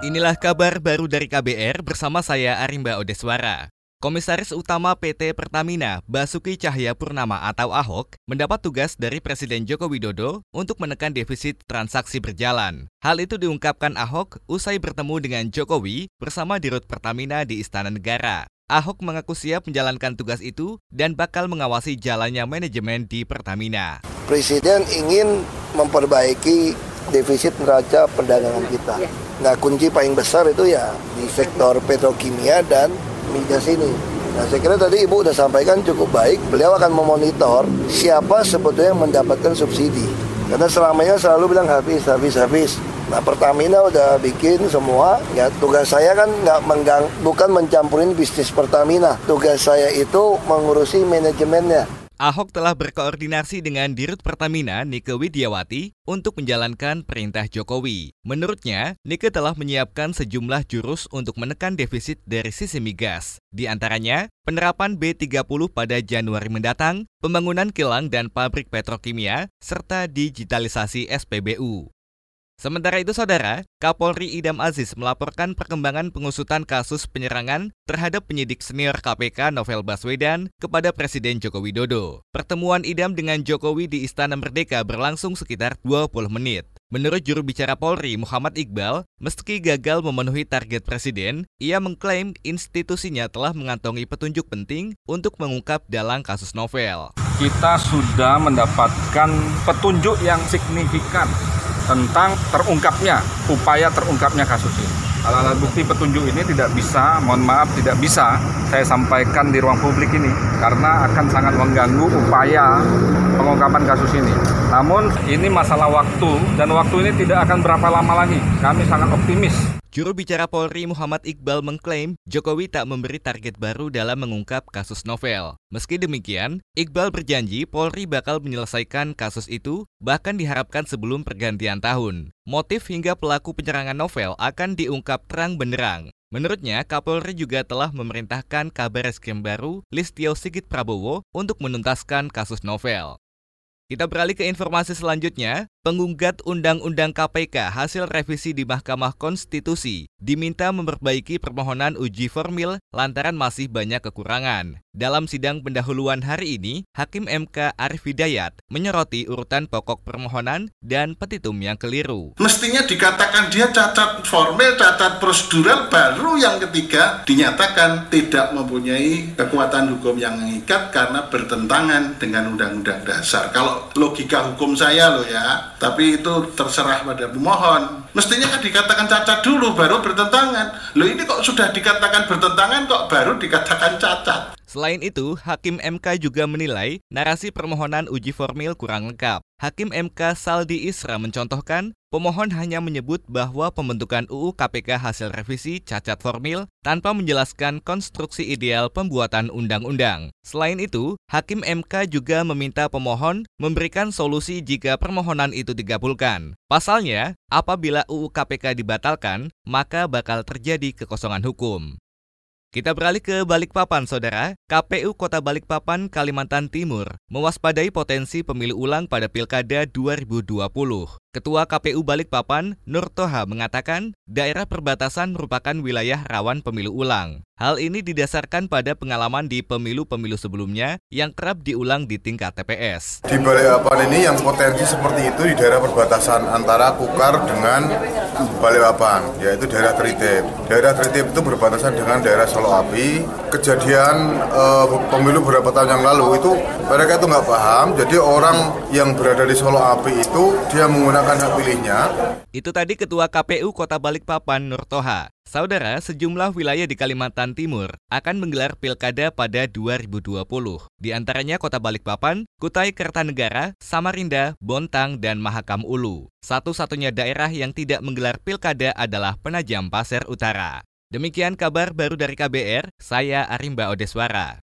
Inilah kabar baru dari KBR bersama saya Arimba Odeswara. Komisaris Utama PT Pertamina, Basuki Cahaya Purnama atau Ahok, mendapat tugas dari Presiden Joko Widodo untuk menekan defisit transaksi berjalan. Hal itu diungkapkan Ahok usai bertemu dengan Jokowi bersama Dirut Pertamina di Istana Negara. Ahok mengaku siap menjalankan tugas itu dan bakal mengawasi jalannya manajemen di Pertamina. Presiden ingin memperbaiki defisit neraca perdagangan kita. Nah kunci paling besar itu ya di sektor petrokimia dan migas ini. Nah saya kira tadi Ibu sudah sampaikan cukup baik, beliau akan memonitor siapa sebetulnya yang mendapatkan subsidi. Karena selamanya selalu bilang habis, habis, habis. Nah Pertamina udah bikin semua, ya tugas saya kan nggak menggang, bukan mencampurin bisnis Pertamina. Tugas saya itu mengurusi manajemennya. Ahok telah berkoordinasi dengan Dirut Pertamina Nike Widiawati untuk menjalankan perintah Jokowi. Menurutnya, Nike telah menyiapkan sejumlah jurus untuk menekan defisit dari sisi migas. Di antaranya, penerapan B30 pada Januari mendatang, pembangunan kilang dan pabrik petrokimia, serta digitalisasi SPBU. Sementara itu, saudara, Kapolri Idam Aziz melaporkan perkembangan pengusutan kasus penyerangan terhadap penyidik senior KPK Novel Baswedan kepada Presiden Joko Widodo. Pertemuan Idam dengan Jokowi di Istana Merdeka berlangsung sekitar 20 menit. Menurut juru bicara Polri Muhammad Iqbal, meski gagal memenuhi target presiden, ia mengklaim institusinya telah mengantongi petunjuk penting untuk mengungkap dalang kasus novel. Kita sudah mendapatkan petunjuk yang signifikan tentang terungkapnya, upaya terungkapnya kasus ini. Alat-alat bukti petunjuk ini tidak bisa, mohon maaf, tidak bisa saya sampaikan di ruang publik ini karena akan sangat mengganggu upaya pengungkapan kasus ini. Namun ini masalah waktu dan waktu ini tidak akan berapa lama lagi. Kami sangat optimis Juru bicara Polri Muhammad Iqbal mengklaim Jokowi tak memberi target baru dalam mengungkap kasus novel. Meski demikian, Iqbal berjanji Polri bakal menyelesaikan kasus itu bahkan diharapkan sebelum pergantian tahun. Motif hingga pelaku penyerangan novel akan diungkap terang benderang. Menurutnya, Kapolri juga telah memerintahkan kabar eskrim baru Listio Sigit Prabowo untuk menuntaskan kasus novel. Kita beralih ke informasi selanjutnya. Penggugat Undang-Undang KPK hasil revisi di Mahkamah Konstitusi diminta memperbaiki permohonan uji formil lantaran masih banyak kekurangan. Dalam sidang pendahuluan hari ini, Hakim MK Arif Hidayat menyoroti urutan pokok permohonan dan petitum yang keliru. Mestinya dikatakan dia cacat formil, cacat prosedural, baru yang ketiga dinyatakan tidak mempunyai kekuatan hukum yang mengikat karena bertentangan dengan undang-undang dasar. Kalau logika hukum saya loh ya, tapi itu terserah pada pemohon. Mestinya kan dikatakan cacat dulu baru bertentangan. Loh ini kok sudah dikatakan bertentangan kok baru dikatakan cacat. Selain itu, Hakim MK juga menilai narasi permohonan uji formil kurang lengkap. Hakim MK Saldi Isra mencontohkan, pemohon hanya menyebut bahwa pembentukan UU KPK hasil revisi cacat formil tanpa menjelaskan konstruksi ideal pembuatan undang-undang. Selain itu, Hakim MK juga meminta pemohon memberikan solusi jika permohonan itu digabulkan. Pasalnya, apabila UU KPK dibatalkan, maka bakal terjadi kekosongan hukum. Kita beralih ke Balikpapan, Saudara. KPU Kota Balikpapan, Kalimantan Timur, mewaspadai potensi pemilu ulang pada Pilkada 2020. Ketua KPU Balikpapan, Nur Toha, mengatakan daerah perbatasan merupakan wilayah rawan pemilu ulang. Hal ini didasarkan pada pengalaman di pemilu-pemilu sebelumnya yang kerap diulang di tingkat TPS. Di Balikpapan ini yang potensi seperti itu di daerah perbatasan antara Kukar dengan Balikpapan, yaitu daerah Tritip. Daerah Tritip itu berbatasan dengan daerah Solo Api. Kejadian uh, pemilu beberapa tahun yang lalu itu mereka itu nggak paham, jadi orang yang berada di Solo Api itu dia menggunakan hak pilihnya. Itu tadi Ketua KPU Kota Balikpapan Nur Toha. Saudara, sejumlah wilayah di Kalimantan Timur akan menggelar pilkada pada 2020. Di antaranya Kota Balikpapan, Kutai Kertanegara, Samarinda, Bontang, dan Mahakam Ulu. Satu-satunya daerah yang tidak menggelar pilkada adalah Penajam Pasir Utara. Demikian kabar baru dari KBR, saya Arimba Odeswara.